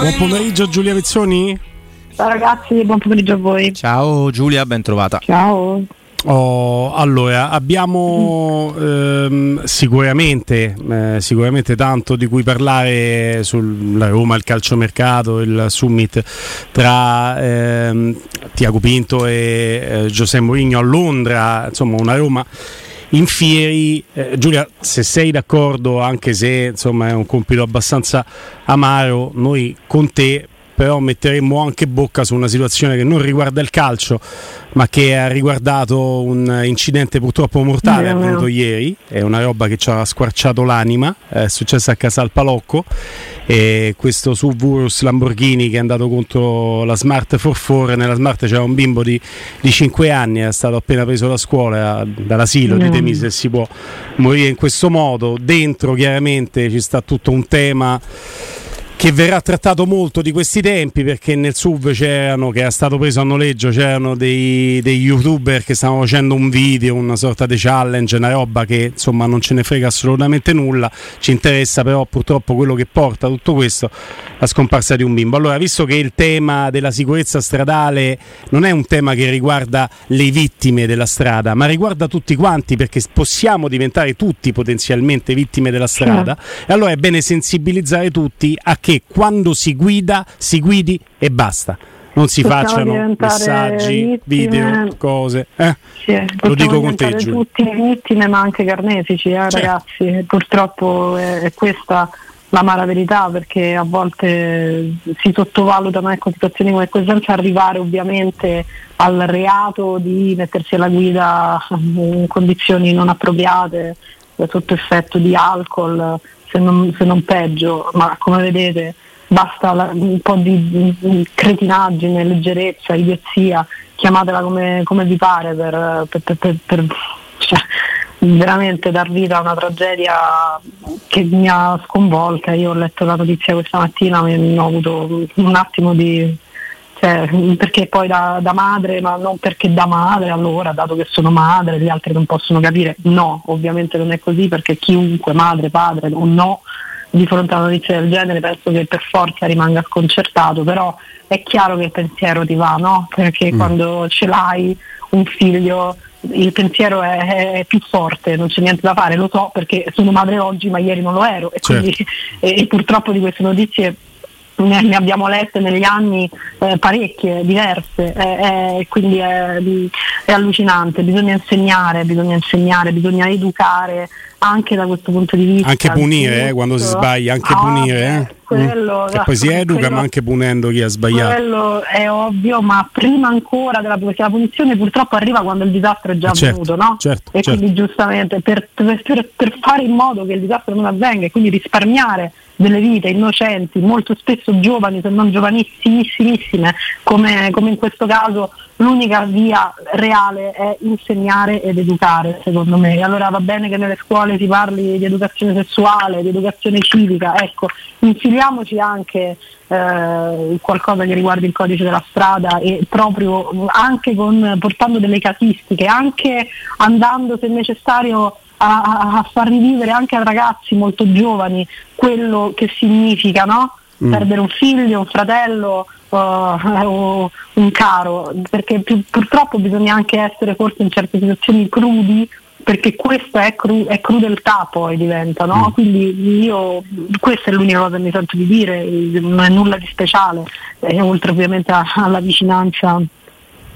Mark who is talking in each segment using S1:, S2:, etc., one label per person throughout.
S1: Buon pomeriggio Giulia Vezzoni.
S2: Ciao ragazzi, buon pomeriggio a voi.
S3: Ciao Giulia, ben trovata.
S2: Ciao.
S1: Oh, allora, abbiamo ehm, sicuramente, eh, sicuramente tanto di cui parlare sulla Roma, il calciomercato, il summit tra ehm, Tiago Pinto e eh, Giuseppe Mourinho a Londra, insomma una Roma in fieri. Eh, Giulia, se sei d'accordo, anche se insomma è un compito abbastanza amaro, noi con te però metteremmo anche bocca su una situazione che non riguarda il calcio, ma che ha riguardato un incidente purtroppo mortale
S2: Vero,
S1: avvenuto
S2: vero.
S1: ieri, è una roba che ci ha squarciato l'anima, è successa a Casal Palocco, e questo SUV Urus Lamborghini che è andato contro la Smart 44, nella Smart c'era un bimbo di, di 5 anni, è stato appena preso da scuola, dall'asilo,
S2: Mm.
S1: ditemi se si può morire in questo modo, dentro chiaramente ci sta tutto un tema che verrà trattato molto di questi tempi perché nel SUV c'erano, che era stato preso a noleggio, c'erano dei, dei youtuber che stavano facendo un video, una sorta di challenge, una roba che insomma non ce ne frega assolutamente nulla, ci interessa però purtroppo quello che porta tutto questo, la scomparsa di un bimbo. Allora, visto che il tema della sicurezza stradale non è un tema che riguarda le vittime della strada, ma riguarda tutti quanti perché possiamo diventare tutti potenzialmente vittime della strada, e allora è bene sensibilizzare tutti a che quando si guida si guidi e basta. Non si
S2: Possiamo
S1: facciano messaggi,
S2: vittime.
S1: video, cose. Eh?
S2: Sì,
S1: Lo dico con te,
S2: tutti vittime ma anche carnefici, eh,
S1: Certo.
S2: ragazzi. Purtroppo è, è questa l'amara verità perché a volte si sottovalutano ecco, situazioni come queste senza arrivare ovviamente al reato di mettersi alla guida in condizioni non appropriate, sotto effetto di alcol, se non, se non peggio, ma come vedete basta la- un po' di, di cretinaggine, leggerezza, idiozia, chiamatela come, come vi pare per, per- per- per- cioè, veramente dar vita a una tragedia che mi ha sconvolta. Io ho letto la notizia questa mattina e ho avuto un attimo di... cioè, perché poi da, da madre, ma non perché da madre allora, dato che sono madre, gli altri non possono capire. No, ovviamente non è così perché chiunque, madre, padre o no, di fronte a una notizia del genere penso che per forza rimanga sconcertato, però è chiaro che il pensiero ti va, no? Perché
S1: Mm.
S2: quando ce l'hai un figlio il pensiero è, è più forte, non c'è niente da fare, lo so perché sono madre oggi ma ieri non lo ero e,
S1: Certo.
S2: quindi, e, e purtroppo di queste notizie ne, abbiamo lette negli anni eh, parecchie, diverse, eh, eh, quindi è, è allucinante, bisogna insegnare, bisogna insegnare, bisogna educare anche da questo punto di vista.
S1: Anche punire eh, quando si sbaglia, anche
S2: Ah,
S1: punire. Eh?
S2: quello,
S1: Mm. Che poi si educa,
S2: quello-
S1: ma anche punendo chi ha sbagliato.
S2: quello è ovvio, ma prima ancora della perché la punizione purtroppo arriva quando il disastro è già
S1: certo,
S2: avvenuto, no?
S1: certo,
S2: e
S1: certo.
S2: quindi giustamente per- per- per fare in modo che il disastro non avvenga e quindi risparmiare delle vite innocenti, molto spesso giovani, se non giovanissimissime, come, come in questo caso, l'unica via reale è insegnare ed educare, secondo me. Allora va bene che nelle scuole si parli di educazione sessuale, di educazione civica, ecco, infiliamoci anche eh, qualcosa che riguardi il codice della strada e proprio anche con, portando delle casistiche, anche andando se necessario a, a- far rivivere anche a ragazzi molto giovani quello che significa no?
S1: Mm.
S2: perdere un figlio, un fratello o un caro, perché più- purtroppo bisogna anche essere forse in certe situazioni crudi perché questa è, cru- è crudeltà poi diventa, no?
S1: Mm.
S2: Quindi io questa è l'unica cosa che mi sento di dire, non è nulla di speciale, eh, oltre ovviamente alla vicinanza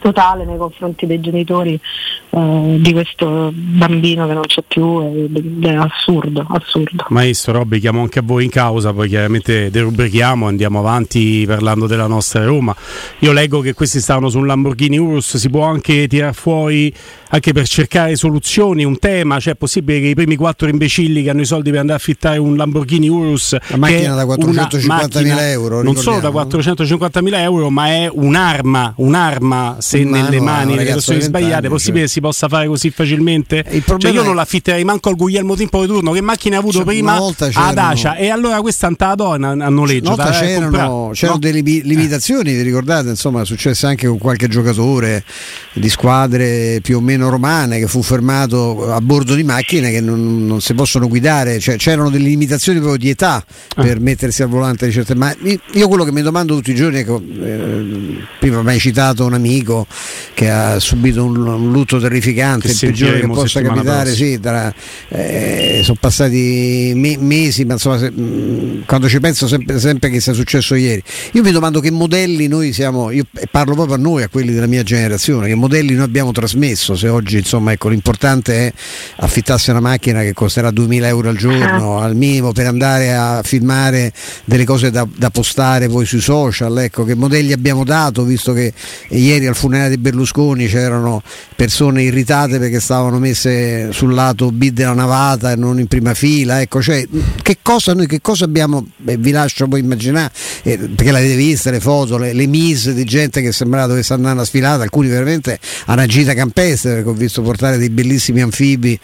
S2: totale nei confronti dei genitori eh, di questo bambino che non c'è più, è, è assurdo, assurdo.
S1: Maestro Robby, chiamo anche a voi in causa, poi chiaramente derubrichiamo, andiamo avanti parlando della nostra Roma. Io leggo che questi stavano su un Lamborghini Urus, si può anche tirare fuori anche per cercare soluzioni, un tema, cioè è possibile che i primi quattro imbecilli che hanno i soldi per andare a affittare un Lamborghini Urus,
S4: La macchina da
S1: una
S4: 450.000
S1: macchina
S4: euro,
S1: non solo da
S4: ricordiamo, no?
S1: 450.000 euro, ma è un'arma, un'arma se nelle mani nelle persone sbagliate, è possibile cioè. che si possa fare così facilmente? Cioè io non l'affitterei manco al Guglielmo Tempo di turno, che macchina ha avuto cioè, prima a Dacia e allora questa andata a noleggio.
S3: Volta c'erano, c'erano no? delle limitazioni, vi ricordate? Insomma, è successo anche con qualche giocatore di squadre più o meno romane che fu fermato a bordo di macchine che non, non si possono guidare, cioè, c'erano delle limitazioni proprio di età ah. per mettersi al volante di certe ma io quello che mi domando tutti i giorni ecco, eh, prima mi hai citato un amico che ha subito un, un lutto terrificante il peggiore che possa capitare sì, tra, eh, sono passati me- mesi ma insomma se, mh, quando ci penso sempre, sempre, che sia successo ieri io mi domando che modelli noi siamo io parlo proprio a noi a quelli della mia generazione che modelli noi abbiamo trasmesso se oggi insomma ecco l'importante è affittarsi una macchina che costerà 2000 euro al giorno ah. al minimo per andare a filmare delle cose da, da postare poi sui social, ecco, che modelli abbiamo dato, visto che ieri al funerale di Berlusconi c'erano persone irritate perché stavano messe sul lato B della navata e non in prima fila, ecco, cioè, che cosa noi che cosa abbiamo, beh, vi lascio poi immaginare, eh, perché l'avete vista le foto, le, le mise di gente che sembrava dovesse andare a una sfilata, alcuni veramente a una gita campestre, perché ho visto portare dei bellissimi anfibi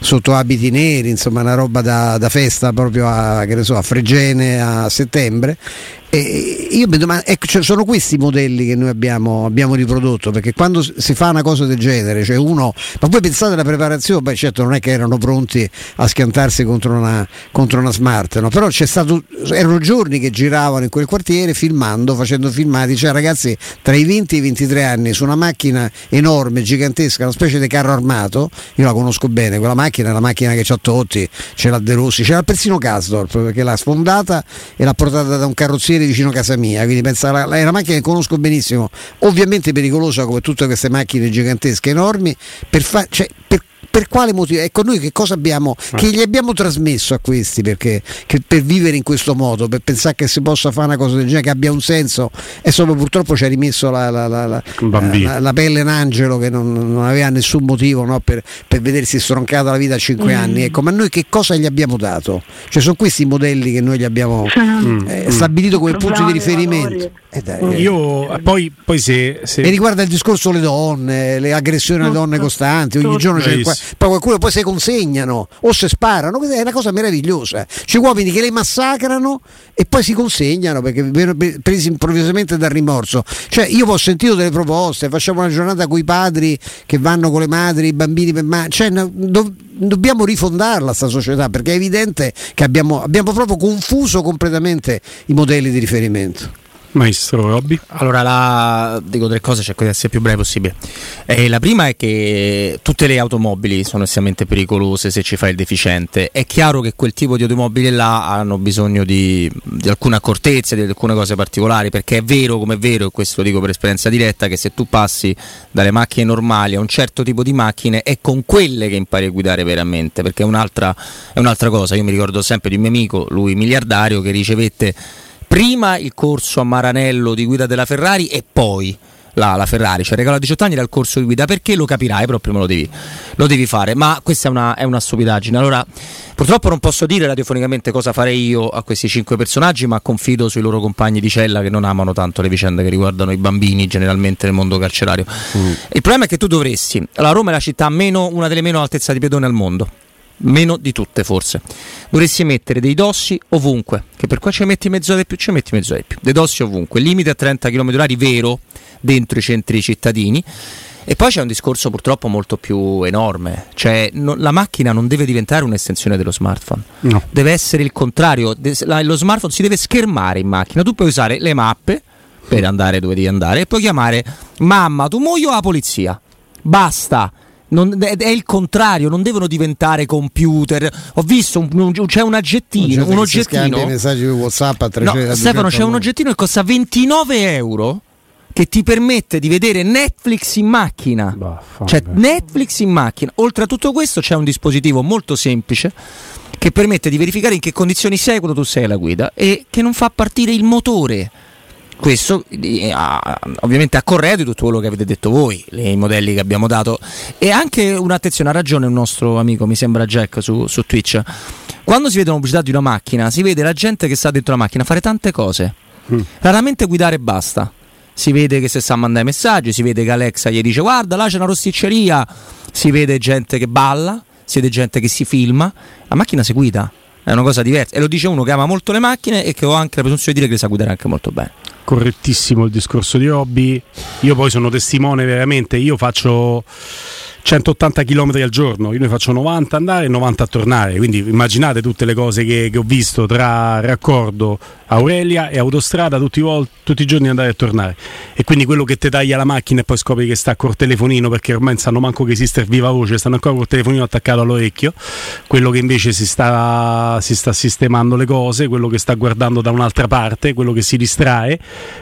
S3: sotto abiti neri, insomma una roba da, da festa proprio a, so, a Fregene a settembre e io mi domando, ecco, cioè sono questi i modelli che noi abbiamo, abbiamo, riprodotto, perché quando si fa una cosa del genere, cioè uno, ma poi pensate alla preparazione, beh certo non è che erano pronti a schiantarsi contro una, contro una smart, no? però stato, erano giorni che giravano in quel quartiere filmando, facendo filmati, cioè ragazzi tra i 20 e i 23 anni su una macchina enorme, gigantesca, una specie di carro armato, io la conosco bene, quella macchina è la macchina che c'ha Totti, ce l'ha De Rossi, c'era persino Casdorp perché l'ha sfondata e l'ha portata da un carrozziere vicino a casa mia, quindi pensa, è una macchina che conosco benissimo, ovviamente pericolosa come tutte queste macchine gigantesche, enormi, per, fa, cioè, per per quale motivo? Ecco, noi che cosa abbiamo, che gli abbiamo trasmesso a questi perché, per vivere in questo modo, per pensare che si possa fare una cosa del genere, che abbia un senso, e solo purtroppo ci ha rimesso la, la, la, la pelle in angelo che non, non aveva nessun motivo no, per, per, vedersi stroncato la vita a 5 mm. anni. Ecco, ma noi che cosa gli abbiamo dato? Cioè, sono questi i modelli che noi gli abbiamo mm. eh, stabilito come punti di riferimento.
S1: Eh dai, Io eh. poi, poi se, se...
S3: E riguarda il discorso le donne, le aggressioni alle donne costanti, ogni giorno c'è poi qualcuno poi si consegnano o si sparano, è una cosa meravigliosa. C'è uomini che le massacrano e poi si consegnano perché vengono presi improvvisamente dal rimorso. Cioè io ho sentito delle proposte, facciamo una giornata con i padri che vanno con le madri, i bambini per mano, cioè, do, dobbiamo rifondarla sta società perché è evidente che abbiamo, abbiamo proprio confuso completamente i modelli di riferimento.
S1: Maestro Robby.
S4: Allora, la... dico tre cose, cerco di essere più breve possibile. Eh, la prima è che tutte le automobili sono estremamente pericolose se ci fai il deficiente. È chiaro che quel tipo di automobili là hanno bisogno di, di alcune accortezze, di alcune cose particolari, perché è vero, come è vero, e questo lo dico per esperienza diretta, che se tu passi dalle macchine normali a un certo tipo di macchine è con quelle che impari a guidare veramente, perché è un'altra, è un'altra cosa. Io mi ricordo sempre di un mio amico, lui miliardario, che ricevette prima il corso a Maranello di guida della Ferrari e poi la, la Ferrari, cioè regalo a 18 anni dal corso di guida perché lo capirai, però prima lo devi, lo devi fare. Ma questa è una, è una, stupidaggine. Allora, purtroppo non posso dire radiofonicamente cosa farei io a questi cinque personaggi, ma confido sui loro compagni di cella che non amano tanto le vicende che riguardano i bambini generalmente nel mondo carcerario. Mm. Il problema è che tu dovresti. La Roma è la città meno, una delle meno altezza di pedone al mondo meno di tutte forse. Dovresti mettere dei dossi ovunque, che per qua ci metti mezz'ora di più, ci metti mezz'ora di più. Dei dossi ovunque, limite a 30 km/h vero dentro i centri cittadini. E poi c'è un discorso purtroppo molto più enorme, cioè no, la macchina non deve diventare un'estensione dello smartphone, no. deve essere il contrario, de- la, lo smartphone si deve schermare in macchina, tu puoi usare le mappe per andare dove devi andare e puoi chiamare mamma, tu muoio la polizia, basta, non, è, è, il contrario, non devono diventare computer. Ho visto un, un, c'è un aggettino. Un, oggettino.
S3: messaggi di WhatsApp a 300,
S4: no, Stefano, c'è un oggettino che costa 29 euro che ti permette di vedere Netflix in macchina. Bah, cioè, Netflix in macchina. Oltre a tutto questo, c'è un dispositivo molto semplice che permette di verificare in che condizioni sei quando tu sei alla guida e che non fa partire il motore. Questo ovviamente a corredo di tutto quello che avete detto voi, i modelli che abbiamo dato. E anche un'attenzione, ha ragione un nostro amico, mi sembra Jack su, su Twitch. Quando si vede una pubblicità di una macchina, si vede la gente che sta dentro la macchina fare tante cose. Mm. Raramente guidare basta. si vede che si sta mandando i messaggi, si vede che Alexa gli dice guarda là c'è una rosticceria, si vede gente che balla, si vede gente che si filma, la macchina si guida, è una cosa diversa. E lo dice uno che ama molto le macchine e che ho anche la presunzione di dire che le sa guidare anche molto bene.
S1: Correttissimo il discorso di Robby, io poi sono testimone veramente, io faccio 180 km al giorno, io ne faccio 90 andare e 90 a tornare, quindi immaginate tutte le cose che, che ho visto tra raccordo Aurelia e autostrada tutti, vol- tutti, i giorni andare e tornare. E quindi quello che ti taglia la macchina e poi scopri che sta col telefonino perché ormai sanno manco che esiste viva voce, stanno ancora col telefonino attaccato all'orecchio, quello che invece si sta, si sta sistemando le cose, quello che sta guardando da un'altra parte, quello che si distrae,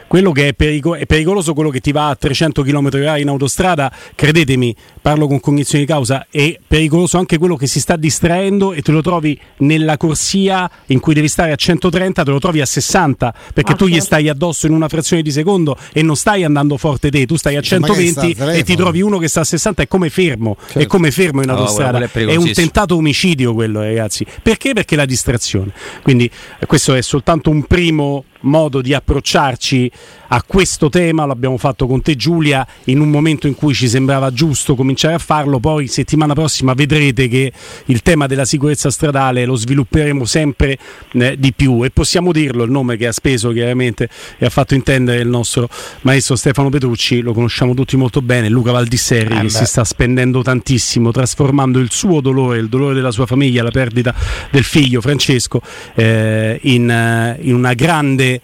S1: quello che è, perico- è pericoloso, quello che ti va a 300 km/h in autostrada, credetemi, parlo con con cognizione di causa è pericoloso anche quello che si sta distraendo e te lo trovi nella corsia in cui devi stare a 130, te lo trovi a 60 perché ah, tu certo. gli stai addosso in una frazione di secondo e non stai andando forte te, tu stai a 120 e ti trovi uno che sta a 60 è come fermo, certo. è come fermo in autostrada. No, è, è un tentato omicidio quello, ragazzi. Perché? Perché la distrazione. Quindi questo è soltanto un primo modo di approcciarci a questo tema, l'abbiamo fatto con te Giulia in un momento in cui ci sembrava giusto cominciare a farlo, poi settimana prossima vedrete che il tema della sicurezza stradale lo svilupperemo sempre eh, di più e possiamo dirlo, il nome che ha speso chiaramente e ha fatto intendere il nostro maestro Stefano Petrucci, lo conosciamo tutti molto bene, Luca Valdisserri eh che si sta spendendo tantissimo, trasformando il suo dolore, il dolore della sua famiglia, la perdita del figlio Francesco eh, in, eh, in una grande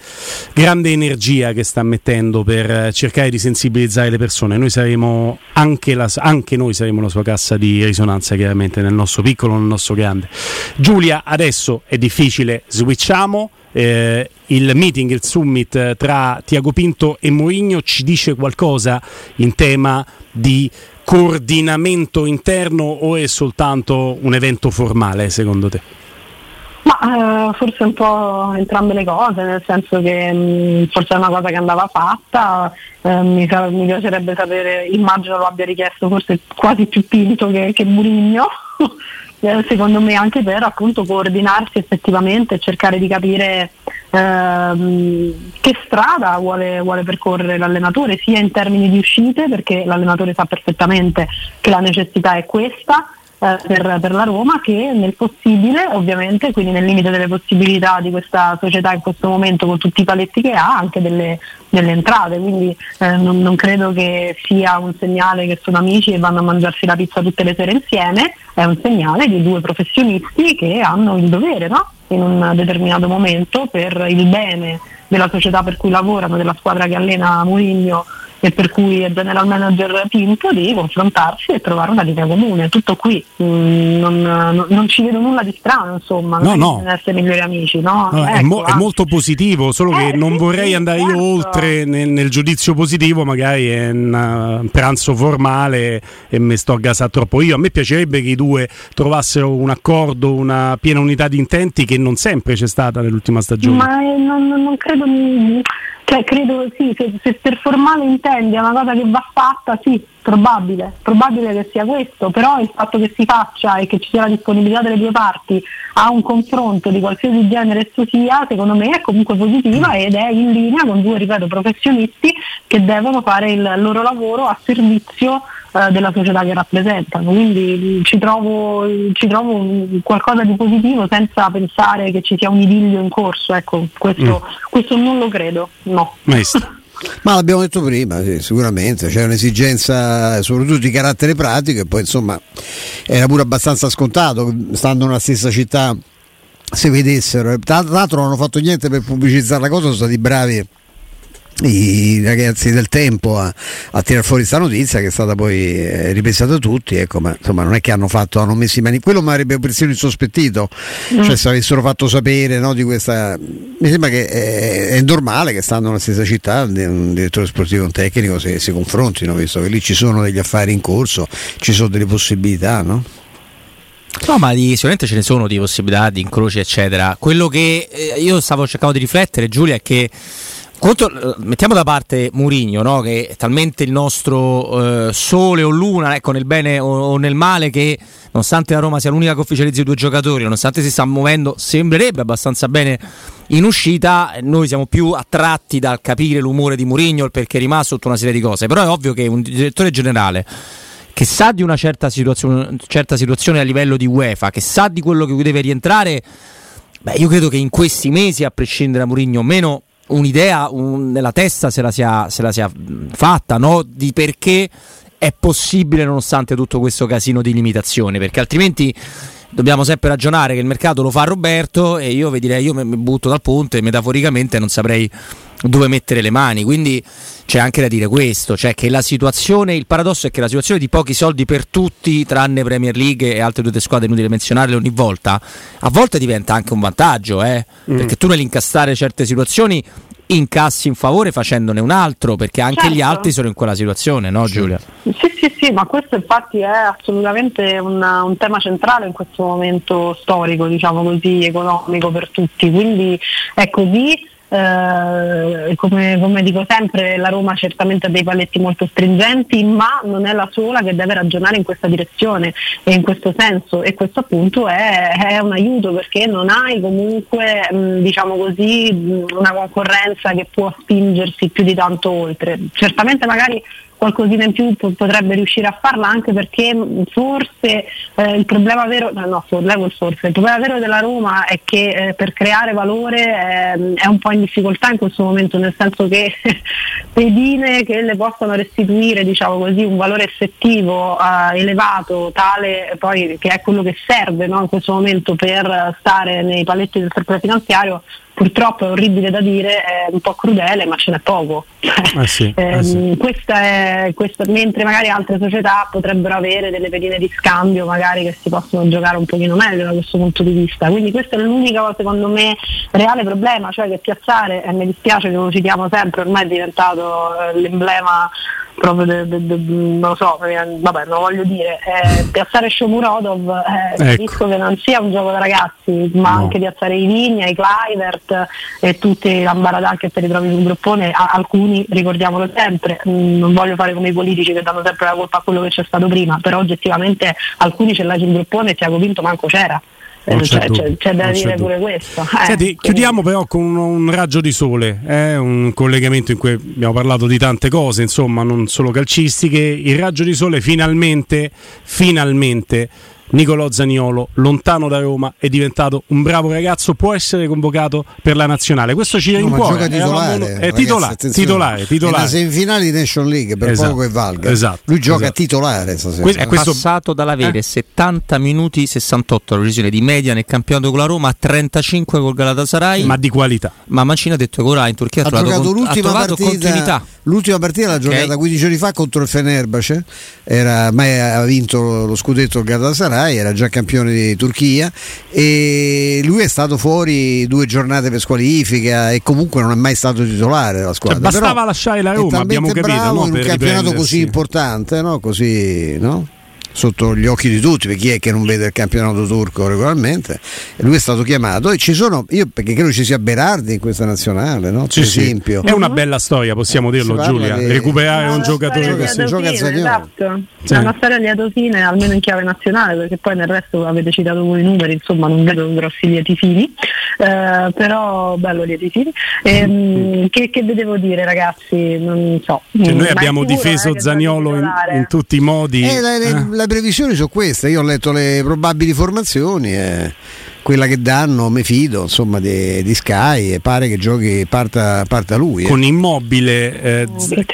S1: grande, energia che sta mettendo per eh, cercare di sensibilizzare le persone. Noi saremo anche, la, anche noi saremo la sua cassa di risonanza, chiaramente, nel nostro piccolo, nel nostro grande. Giulia, adesso è difficile, switchiamo. Eh, il meeting, il summit tra Tiago Pinto e Mourinho ci dice qualcosa in tema di coordinamento interno o è soltanto un evento formale secondo te?
S2: Ma eh, forse un po' entrambe le cose, nel senso che mh, mm, forse è una cosa che andava fatta, eh, mi, mi, piacerebbe sapere, immagino lo abbia richiesto forse quasi più Pinto che, che Murigno, eh, secondo me anche per appunto coordinarsi effettivamente e cercare di capire ehm, che strada vuole, vuole percorrere l'allenatore, sia in termini di uscite, perché l'allenatore sa perfettamente che la necessità è questa, per, per, la Roma che nel possibile, ovviamente, quindi nel limite delle possibilità di questa società in questo momento con tutti i paletti che ha, anche delle, delle entrate. Quindi eh, non, non, credo che sia un segnale che sono amici e vanno a mangiarsi la pizza tutte le sere insieme, è un segnale di due professionisti che hanno il dovere no? in un determinato momento per il bene della società per cui lavorano, della squadra che allena Mourinho e per cui è general manager Pinto di confrontarsi e trovare una linea comune. Tutto qui, mm, non, non, non, ci vedo nulla di strano, insomma,
S1: no, no.
S2: essere migliori amici. No?
S1: no ecco, è, mo- è, molto positivo, solo eh, che non sì, vorrei sì, andare certo. io oltre nel, nel, giudizio positivo, magari è un pranzo formale e mi sto a casa troppo io. A me piacerebbe che i due trovassero un accordo, una piena unità di intenti che non sempre c'è stata nell'ultima stagione.
S2: Ma eh, non, non credo cioè, credo sì, se, se, per formale intendi è una cosa che va fatta, sì, probabile, probabile che sia questo, però il fatto che si faccia e che ci sia la disponibilità delle due parti a un confronto di qualsiasi genere esso sia, secondo me è comunque positiva ed è in linea con due, ripeto, professionisti che devono fare il loro lavoro a servizio eh, della società che rappresentano. Quindi ci trovo, ci trovo, qualcosa di positivo senza pensare che ci sia un idillio in corso. Ecco, questo, mm. questo non lo credo, no.
S3: Maestro. Ma l'abbiamo detto prima, sì, sicuramente c'è un'esigenza soprattutto di carattere pratico e poi insomma era pure abbastanza scontato, stando nella stessa città se vedessero. Tra l'altro non hanno fatto niente per pubblicizzare la cosa, sono stati bravi i ragazzi del tempo a, a tirar fuori questa notizia che è stata poi eh, ripresa da tutti ecco, ma insomma non è che hanno fatto hanno messo i mani quello mi avrebbe persino insospettito mm. cioè se avessero fatto sapere no, di questa mi sembra che è, è, normale che stanno nella stessa città un direttore sportivo e un tecnico si, si confrontino visto che lì ci sono degli affari in corso ci sono delle possibilità no?
S4: No, ma di, sicuramente ce ne sono di possibilità, di incroci, eccetera. Quello che eh, io stavo cercando di riflettere, Giulia, è che Conto, eh, mettiamo da parte Murigno, no? che è talmente il nostro eh, sole o luna, ecco, nel bene o, o, nel male, che nonostante la Roma sia l'unica che ufficializzi due giocatori, nonostante si sta muovendo, sembrerebbe abbastanza bene in uscita noi siamo più attratti dal capire l'umore di Mourinho, il perché è rimasto, tutta una serie di cose, però è ovvio che un direttore generale che sa di una certa situazione, certa situazione a livello di UEFA, che sa di quello che deve rientrare, beh, io credo che in questi mesi, a prescindere da Mourinho o meno, un'idea un, nella testa se la sia, se la sia fatta no? di perché è possibile nonostante tutto questo casino di limitazioni, perché altrimenti dobbiamo sempre ragionare che il mercato lo fa Roberto e io vi direi io mi butto dal ponte metaforicamente non saprei dove mettere le mani. Quindi c'è anche da dire questo, cioè che la situazione, il paradosso è che la situazione di pochi soldi per tutti, tranne Premier League e altre due squadre, inutile menzionarle ogni volta, a volte diventa anche un vantaggio, eh? mm. perché tu nell'incassare certe situazioni incassi in favore facendone un altro, perché anche certo. gli altri sono in quella situazione, no Giulia?
S2: Sì, sì, sì, ma questo infatti è assolutamente una, un tema centrale in questo momento storico, diciamo così, economico per tutti, quindi è così eh, come, come, dico sempre la Roma certamente ha dei paletti molto stringenti ma non è la sola che deve ragionare in questa direzione e in questo senso. E questo appunto è, è un aiuto perché non hai comunque mh, diciamo così una concorrenza che può spingersi più di tanto oltre. Certamente magari qualcosina in più potrebbe riuscire a farla anche perché forse eh, il problema vero, no, no forse, il problema vero della Roma è che eh, per creare valore eh, è un po' in difficoltà in questo momento, nel senso che pedine che le possano restituire diciamo così, un valore effettivo eh, elevato, tale poi che è quello che serve no, in questo momento per stare nei paletti del settore finanziario, purtroppo è orribile da dire, è un po' crudele, ma ce n'è poco. Eh sì, eh sì. Questa è, questa, mentre magari altre società potrebbero avere delle pedine di scambio magari che si possono giocare un pochino meglio da questo punto di vista. Quindi questo è l'unico, secondo me, reale problema, cioè che piazzare, e mi dispiace che lo citiamo sempre, ormai è diventato eh, l'emblema proprio de, de, de, non lo so, vabbè, non voglio dire, eh, piazzare Shomurodov eh, ecco. capisco che non sia un gioco da ragazzi, ma no. anche piazzare i Vigna, i Clivert e tutti i Lambaradà che te li trovi sul gruppone, a, alcuni ricordiamolo sempre, mm, non voglio fare come i politici che danno sempre la colpa a quello che c'è stato prima, però oggettivamente alcuni ce l'hai sul gruppone e Tiago Vinto manco c'era. Eh, c'è, c'è, c'è, da dire pure questo. Eh,
S1: Senti, chiudiamo però con un, un raggio di sole, eh? un collegamento in cui abbiamo parlato di tante cose, insomma, non solo calcistiche. Il raggio di sole finalmente, finalmente Nicolò Zaniolo, lontano da Roma, è diventato un bravo ragazzo, può essere convocato per la nazionale. Questo ci rincuora.
S3: No, titolare,
S1: è titolare, titolare, titolare. È
S3: semifinale di Nation League, per esatto, poco che valga. Esatto, Lui gioca esatto. titolare stasera.
S4: Questo, è questo... passato dall'avere eh? 70 minuti 68 la revisione di media nel campionato con la Roma a 35 col Galatasaray.
S1: Ma di qualità.
S4: Ma Mancini ha detto che ora in Turchia ha, ha trovato,
S3: con, l'ultima,
S4: ha
S3: partita,
S4: continuità.
S3: L'ultima partita l'ha okay. giocata 15 giorni fa contro il Fenerbahce, era, mai ha vinto lo scudetto il Galatasaray, era già campione di Turchia e lui è stato fuori due giornate per squalifica e comunque non è mai stato titolare della squadra.
S1: Cioè, bastava Però lasciare la Roma, abbiamo capito,
S3: bravo
S1: no?
S3: in un campionato così importante, no? Così, no? Sotto gli occhi di tutti, perché chi è che non vede il campionato turco regolarmente? Lui è stato chiamato e ci sono, io perché credo ci sia Berardi in questa nazionale, no?
S1: per sì, esempio. Sì. È una bella storia, possiamo dirlo Giulia, di... recuperare un giocatore che si
S2: gioca a Esatto. Sì. È una storia lieto fine, almeno in chiave nazionale, perché poi nel resto avete citato voi i numeri, insomma non vedo grossi lieti fini, eh, però bello lieti fini. E, che, che devo dire ragazzi? Non so.
S1: Cioè, noi abbiamo difeso eh, Zaniolo in, in, tutti i modi.
S3: Eh, le, le, le previsioni sono queste, io ho letto le probabili formazioni. Eh quella che danno me fido insomma di, di Sky e pare che giochi parta, parta lui
S1: eh. con immobile eh,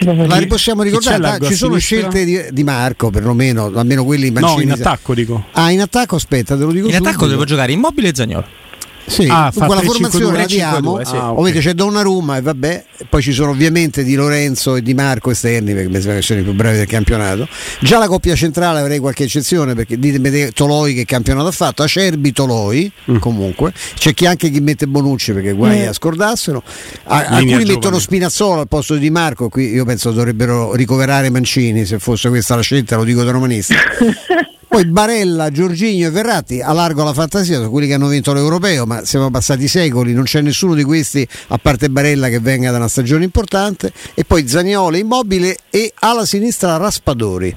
S3: la possiamo ricordare ah, ci sono scelte di, di, Marco perlomeno almeno quelli
S1: no in attacco dico
S3: ah in attacco aspetta te lo dico
S4: in subito. attacco devo giocare immobile e Zagnolo
S3: sì, ah, quella formazione la diamo. Sì. Ah, okay. Ovviamente c'è Donnarumma e vabbè, poi ci sono ovviamente Di Lorenzo e Di Marco esterni perché mi sembra che sono i più bravi del campionato. Già la coppia centrale avrei qualche eccezione perché ditemi Toloi che campionato ha fatto, Acerbi Toloi mm. comunque, c'è chi anche chi mette Bonucci perché guai mm. a scordarselo. A, alcuni mettono Spinazzola al posto di Di Marco, qui io penso dovrebbero ricoverare Mancini se fosse questa la scelta, lo dico da romanista. Poi Barella, Giorginio e Verratti, allargo la fantasia, sono quelli che hanno vinto l'Europeo, ma siamo passati secoli, non c'è nessuno di questi, a parte Barella, che venga da una stagione importante. E poi Zaniolo, Immobile e alla sinistra Raspadori.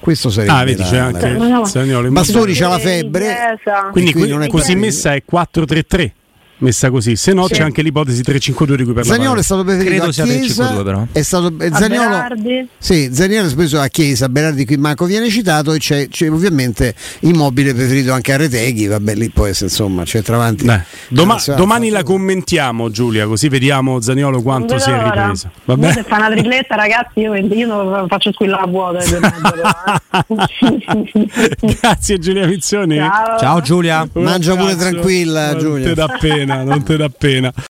S3: Questo sarebbe
S1: ah, vedi, c'è anche
S3: Zaniolo. Bastoni c'ha la febbre,
S1: quindi, quindi non è così messa è 4-3-3. Messa così. Se no, sì. c'è anche l'ipotesi 3-5-2 di cui parlavo.
S3: Zagnolo è stato preferito
S4: Credo
S3: a Chiesa.
S4: 3-5-2 però.
S3: È stato
S2: A
S3: Zagnolo,
S2: Berardi.
S3: sì, Zagnolo è speso a Chiesa, Berardi qui manco viene citato e c'è, c'è ovviamente Immobile preferito anche a Reteghi, vabbè lì poi insomma c'è tra avanti.
S1: Dai. Doma-
S3: Eh,
S1: domani la commentiamo Giulia, così vediamo Zaniolo quanto si è ripreso. Vabbè.
S2: Se fa una tripletta, ragazzi, io, io non faccio squillare la vuota. alle due e mezza, però, eh.
S1: Grazie Giulia Mizzoni.
S2: Ciao.
S4: Ciao Giulia.
S3: Mangia pure tranquilla, Giulia.
S1: Te dà pena, non te dà pena.